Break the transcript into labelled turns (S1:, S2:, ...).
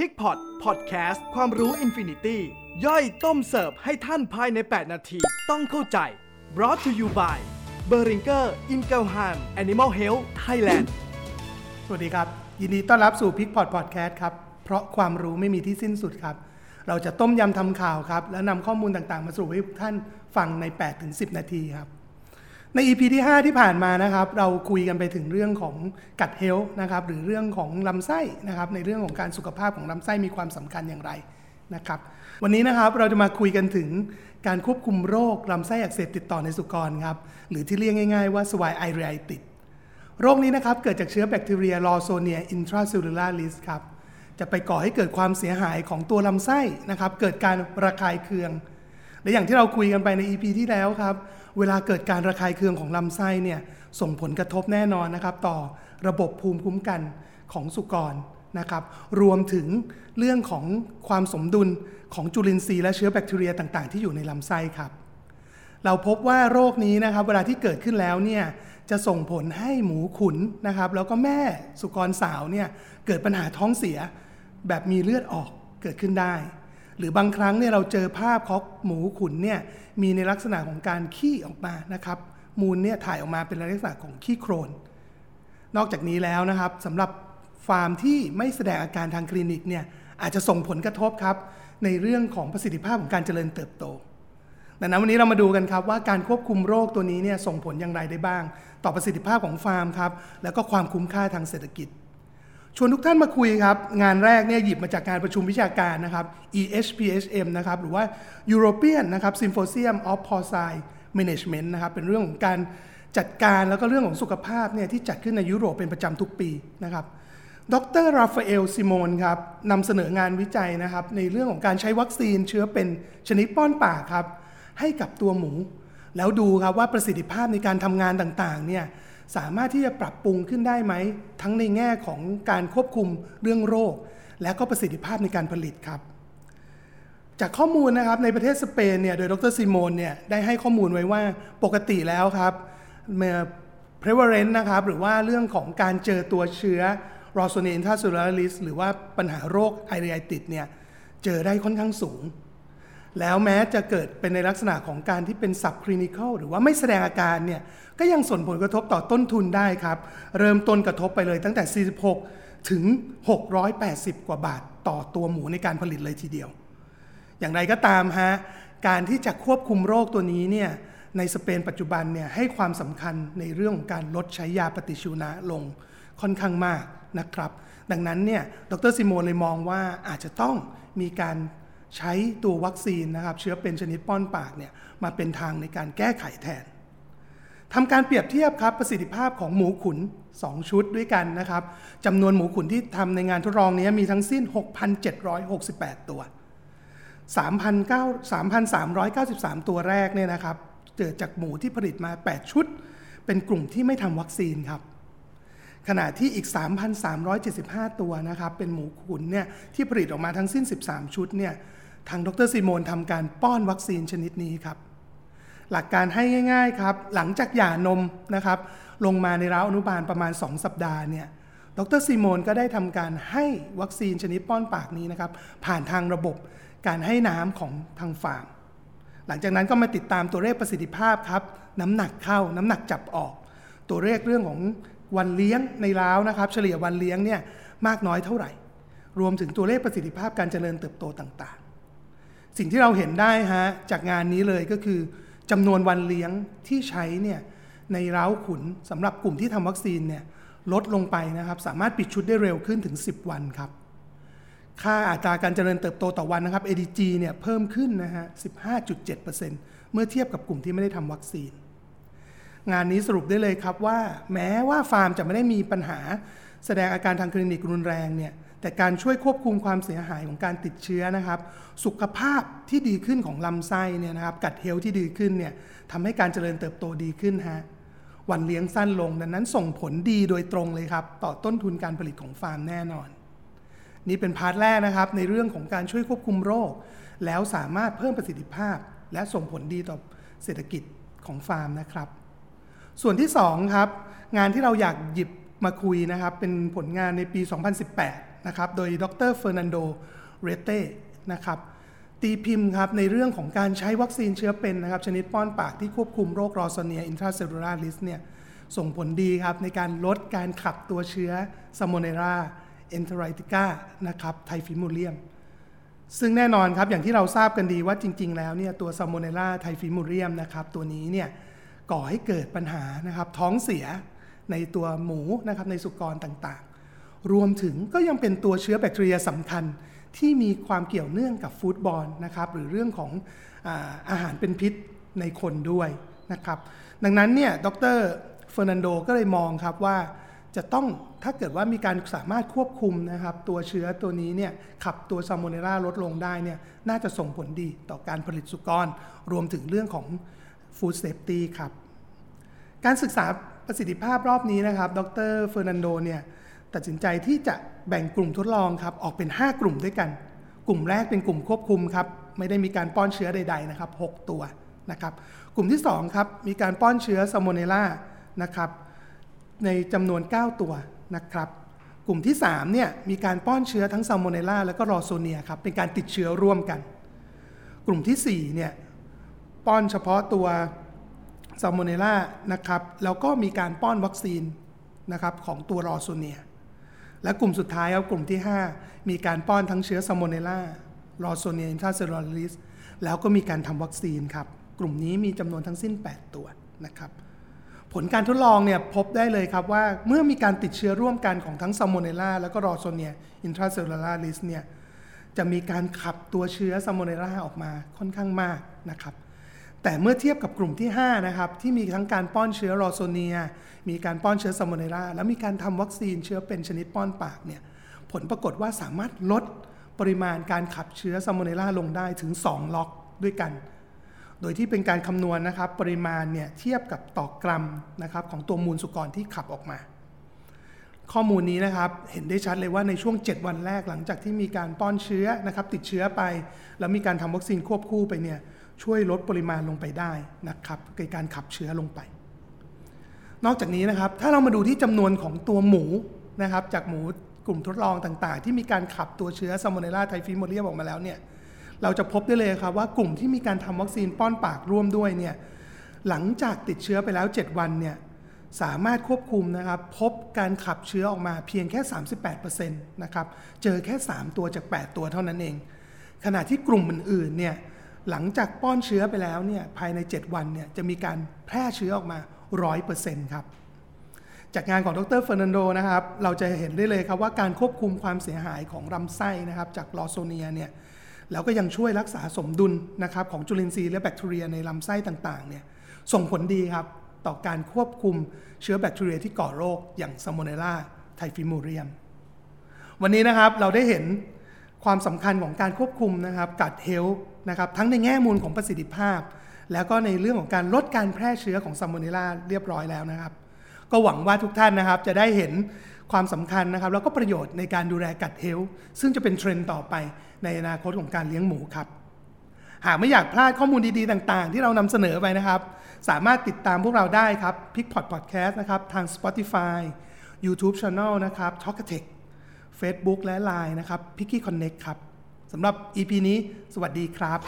S1: Pigpot พอดแคสต์ความรู้ infinity ย่อยต้มเสิร์ฟให้ท่านภายใน 8 นาที ต้องเข้าใจ brought to you by b e r i n g e r i n g e l h a m Animal Health Thailand
S2: สวัสดีครับ ยินดีต้อนรับสู่ Pigpot พอดแคสต์ครับ เพราะความรู้ไม่มีที่สิ้นสุดครับ เราจะต้มยำทำข่าวครับ และนำข้อมูลต่างๆ มาสรุปให้ทุกท่านฟังใน 8-10 นาทีครับ ใน EP ที่ 5 ที่ผ่านมานะครับ เราคุยกันไปถึงเรื่องของgut health นะครับ หรือเรื่องของลำไส้นะครับ ในเรื่องของการสุขภาพของลำไส้มีความสำคัญอย่างไรนะครับ วันนี้นะครับเราจะมาคุยกันถึงการควบคุมโรคลำไส้อักเสบติดต่อในสุกรครับ หรือที่เรียกง่ายๆว่า swine ileitis โรคนี้นะครับเกิดจากเชื้อแบคทีเรีย Lawsonia intracellularis ครับจะไปก่อให้เกิดความเสียหายของตัวลำไส้นะครับ เกิดการระคายเคือง และอย่างที่เราคุยกันไปใน EP ที่แล้วครับ เวลาเกิดการระคายเคืองของลำไส้เนี่ยส่งผลกระทบแน่นอนนะครับ ต่อระบบภูมิคุ้มกันของสุกรนะครับ รวมถึงเรื่องของความสมดุลของจุลินทรีย์และเชื้อแบคทีเรียต่างๆ ที่อยู่ในลำไส้ครับ เราพบว่าโรคนี้นะครับ เวลาที่เกิดขึ้นแล้วเนี่ยจะส่งผลให้หมูขุนนะครับ แล้วก็แม่สุกรสาวเนี่ยเกิดปัญหาท้องเสียแบบมีเลือดออกเกิดขึ้นได้ หรือบางครั้งเนี่ยเราเจอภาพของหมูขุนเนี่ยมีในลักษณะของการขี้ออกมานะครับมูลเนี่ยถ่ายออกมาเป็นลักษณะของขี้โครน นอกจากนี้แล้วนะครับสำหรับฟาร์มที่ไม่แสดงอาการทางคลินิกเนี่ยอาจจะส่งผลกระทบครับในเรื่องของประสิทธิภาพของการเจริญเติบโตดังนั้นวันนี้เรามาดูกันครับว่าการควบคุมโรคตัวนี้เนี่ยส่งผลอย่างไรได้บ้าง ต่อประสิทธิภาพของฟาร์มครับแล้วก็ความคุ้มค่าทางเศรษฐกิจ ชวนทุกท่านมาคุยครับ งานแรกเนี่ยหยิบมาจากการประชุมวิชาการนะครับ EHPHM นะครับหรือว่า European นะครับ Symposium of Porcine Management นะครับเป็นเรื่องของการจัดการแล้วก็เรื่องของสุขภาพเนี่ยที่จัดขึ้นในยุโรปเป็นประจำทุกปีนะครับดรราฟาเอลซิโมนครับนำเสนองานวิจัยนะครับ ในเรื่องของการใช้วัคซีนเชื้อเป็นชนิดป้อนปากครับ ให้กับตัวหมู แล้วดูครับว่าประสิทธิภาพในการทำงานต่างๆเนี่ย สามารถที่จะปรับปรุงขึ้นได้ไหม ทั้งในแง่ของการควบคุมเรื่องโรค และก็ประสิทธิภาพในการผลิตครับ จากข้อมูลนะครับในประเทศสเปนเนี่ยโดยดรซิโมนเนี่ยได้ให้ข้อมูลไว้ว่าปกติแล้วครับเมื่อ prevalence นะครับหรือว่าเรื่องของการเจอตัวเชื้อ r o s o n i a intracellular หรือว่าปัญหาโรคไอเรียติดเนี่ยเจอได้ค่อนข้างสูง แล้วแม้จะเกิดเป็นในลักษณะของการที่เป็น subclinical หรือว่าไม่แสดงอาการเนี่ยก็ยังส่งผลกระทบต่อต้นทุนได้ครับ เริ่มต้นกระทบไปเลยตั้งแต่ 46 ถึง 680 กว่าบาทต่อตัวหมูในการผลิตเลยทีเดียว อย่างไรก็ตามฮะการที่จะควบคุมโรคตัวนี้เนี่ยในสเปนปัจจุบันเนี่ยให้ความสำคัญในเรื่องของการลดใช้ยาปฏิชีวนะลงค่อนข้างมากนะครับ ดังนั้นเนี่ยดรซิโมเลยมองว่าอาจจะต้องมีการ ใช้ตัววัคซีนนะครับเชื้อเป็นชนิดป้อนปากเนี่ยมาเป็นทางในการแก้ไขแทนทำการเปรียบเทียบครับประสิทธิภาพของหมูขุน 2 ชุดด้วยกันนะครับจำนวนหมูขุนที่ทำในงานทดลองนี้มีทั้งสิ้น 6,768 ตัว 3,393 ตัวแรกเนี่ยนะครับเกิดจากหมูที่ผลิตมา 8 ชุด เป็นกลุ่มที่ไม่ทำวัคซีนครับ ขณะที่อีก 3,375 ตัวนะครับเป็นหมูขุนเนี่ยที่ผลิตออกมาทั้งสิ้น 13 ชุดเนี่ย ทางดรซิโมนทำการป้อนวัคซีนชนิดนี้ครับ หลักการให้ง่ายๆครับ หลังจากหย่านมนะครับ ลงมาในร้าวอนุบาลประมาณ 2 สัปดาห์เนี่ยดรซิโมนก็ได้ทำการให้วัคซีนชนิดป้อนปากนี้นะครับ ผ่านทางระบบการให้น้ำของทางฟาร์มหลังจากนั้นก็มาติดตามตัวเลขประสิทธิภาพครับ น้ำหนักเข้าน้ำหนักจับออก ตัวเลขเรื่องของวันเลี้ยงในร้าวนะครับ เฉลี่ยวันเลี้ยงเนี่ยมากน้อยเท่าไหร่ รวมถึงตัวเลขประสิทธิภาพการเจริญเติบโตต่าง สิ่งที่เราเห็นได้ฮะจากงานนี้เลยก็คือจำนวนวันเลี้ยงที่ใช้เนี่ยในร้าวขุนสำหรับกลุ่มที่ทำวัคซีนเนี่ยลดลงไปนะครับสามารถปิดชุดได้เร็วขึ้นถึง 10 วันครับ ค่าอัตราการเจริญเติบโตต่อวันนะครับ ADG เนี่ยเพิ่มขึ้นนะฮะ 15.7%เมื่อเทียบกับกลุ่มที่ไม่ได้ทำวัคซีน งานนี้สรุปได้เลยครับว่า แม้ว่าฟาร์มจะไม่ได้มีปัญหา แสดงอาการทางคลินิกรุนแรงเนี่ย แต่การช่วยควบคุมความเสียหายของการติดเชื้อนะครับ สุขภาพที่ดีขึ้นของลำไส้เนี่ยนะครับ gut health ที่ดีขึ้นเนี่ยทำให้การเจริญเติบโตดีขึ้นฮะวันเลี้ยงสั้นลงดังนั้นส่งผลดีโดยตรงเลยครับ ต่อต้นทุนการผลิตของฟาร์มแน่นอน นี่เป็น part แรกนะครับในเรื่องของการช่วยควบคุมโรค แล้วสามารถเพิ่มประสิทธิภาพ และส่งผลดีต่อเศรษฐกิจของฟาร์มนะครับ ส่วนที่2ครับงานที่เราอยากหยิบมาคุยนะครับ เป็นผลงานในปี 2018 นะครับโดยดร. Fernando Leite นะครับตีพิมพ์ครับในเรื่องของการใช้วัคซีนเชื้อเป็นนะครับชนิดป้อนปากที่ควบคุมโรค Lawsonia intracellularis เนี่ยส่งผลดีครับในการลดการขับตัวเชื้อ Salmonella enterica นะครับ Typhimurium ซึ่งแน่นอนครับอย่างที่เราทราบกันดีว่าจริง ๆ แล้วเนี่ยตัวซามโมเนราไทฟิมูเรียมนะครับตัวนี้เนี่ยก่อให้เกิดปัญหานะครับท้องเสียในตัวหมูนะครับในสุกรต่างๆ รวมถึงก็ยังเป็นตัวเชื้อแบคทีเรียสำคัญที่มีความเกี่ยวเนื่องกับฟู้ดบอลนะครับหรือเรื่องของอาอาหารเป็นพิษในคนด้วยนะครับดังนั้นเนี่ยดรเฟอร์นันโดก็เลยมองครับว่าจะต้องถ้าเกิดว่ามีการสามารถควบคุมนะครับตัวเชื้อตัวนี้เนี่ยขับตัวซามโมเนราลดลงได้เนี่ยน่าจะส่งผลดีต่อการผลิตสุกร รวมถึงเรื่องของ food safety ครับ การศึกษาประสิทธิภาพรอบนี้นะครับ ดร. Fernando เนี่ย ตัดสินใจที่จะแบ่งกลุ่มทดลองครับออกเป็น 5 กลุ่มด้วยกัน กลุ่มแรกเป็นกลุ่มควบคุมครับไม่ได้มีการป้อนเชื้อใดๆนะครับ 6 ตัวนะครับ กลุ่มที่2ครับมีการป้อนเชื้อซามเนล่านะครับในจำนวน 9 ตัวนะครับกลุ่มที่3เนี่ยมีการป้อนเชื้อทั้งซามเนล่าแล้วก็ Lawsonia ครับเป็นการติดเชื้อร่วมกัน กลุ่มที่4เนี่ยป้อนเฉพาะตัวซามโมเนล่านะครับแล้วก็มีการป้อนวัคซีนนะครับของตัว Lawsonia และกลุ่มสุดท้ายครับกลุ่มที่ 5 มีการป้อนทั้งเชื้อ Salmonella Lawsonia intracellularis แล้วก็มีการทำวัคซีนครับ กลุ่มนี้มีจำนวนทั้งสิ้น 8 ตัวนะครับ ผลการทดลองเนี่ยพบได้เลยครับว่าเมื่อมีการติดเชื้อร่วมกันของทั้งซามโมเนล่าแล้วก็ Lawsonia intracellularis เนี่ยจะมีการขับตัวเชื้อซามโมเนล่าออกมาค่อนข้างมากนะครับ แต่เมื่อเทียบกับกลุ่มที่ 5 นะครับ ที่มีทั้งการป้อนเชื้อ Lawsonia มีการป้อนเชื้อซามโมเนราแล้วมีการทำวัคซีนเชื้อเป็นชนิดป้อนปากเนี่ยผลปรากฏว่าสามารถลดปริมาณการขับเชื้อซามโมเนราลงได้ถึง 2 ล็อกด้วยกัน โดยที่เป็นการคำนวณนะครับ ปริมาณเนี่ยเทียบกับต่อกรัมนะครับของตัวมูลสุกรที่ขับออกมา ข้อมูลนี้นะครับเห็นได้ชัดเลยว่าในช่วง 7 วันแรกหลังจากที่มีการป้อนเชื้อนะครับติดเชื้อไป แล้วมีการทำวัคซีนควบคู่ไปเนี่ย ช่วยลดปริมาณลงไปได้นะครับในการขับเชื้อลงไป นอกจากนี้นะครับถ้าเรามาดูที่จำนวนของตัวหมูนะครับจากหมูกลุ่มทดลองต่างๆ ที่มีการขับตัวเชื้อ Salmonella Typhimurium ออกมาแล้วเนี่ยเราจะพบได้เลยครับว่ากลุ่มที่มีการทำวัคซีนป้อนปากร่วมด้วยเนี่ยหลังจากติดเชื้อไปแล้ว 7 วันเนี่ยสามารถควบคุมนะครับพบการขับเชื้อออกมาเพียงแค่ 38%นะครับเจอแค่ 3 ตัวจาก 8 ตัวเท่านั้นเอง ขณะที่กลุ่มอื่นๆเนี่ย หลังจากป้อนเชื้อไปแล้วเนี่ยภายใน 7 วันเนี่ยจะมีการแพร่เชื้อออกมา 100%ครับ จากงานของดร. Fernando นะครับ เราจะเห็นได้เลยครับว่าการควบคุมความเสียหายของลำไส้นะครับ จาก Lawsonia เนี่ยแล้วก็ยังช่วยรักษาสมดุลนะครับของจุลินทรีย์และแบคทีเรียในลำไส้ต่างๆเนี่ยส่งผลดีครับต่อการควบคุมเชื้อแบคทีเรียที่ก่อโรคอย่าง Salmonella Typhimurium วันนี้นะครับเราได้เห็น ความสำคัญของการควบคุมนะครับ gut healthนะครับทั้งในแง่มุมของประสิทธิภาพ แล้วก็ในเรื่องของการลดการแพร่เชื้อของซามโมเนล่าเรียบร้อยแล้วนะครับ ก็หวังว่าทุกท่านนะครับจะได้เห็นความสำคัญนะครับ แล้วก็ประโยชน์ในการดูแล Gut Health ซึ่งจะเป็นเทรนด์ต่อไปในอนาคตของการเลี้ยงหมูครับ หากไม่อยากพลาดข้อมูลดีๆ ต่างๆ ที่เรานำเสนอไปนะครับ สามารถติดตามพวกเราได้ครับ p i c p o d Podcast นะครับทาง Spotify YouTube Channel นะครับ t a l k a t e c h Facebook และ Line นะครับ p i c k y Connect ครับสำหรับ EP นี้สวัสดีครับ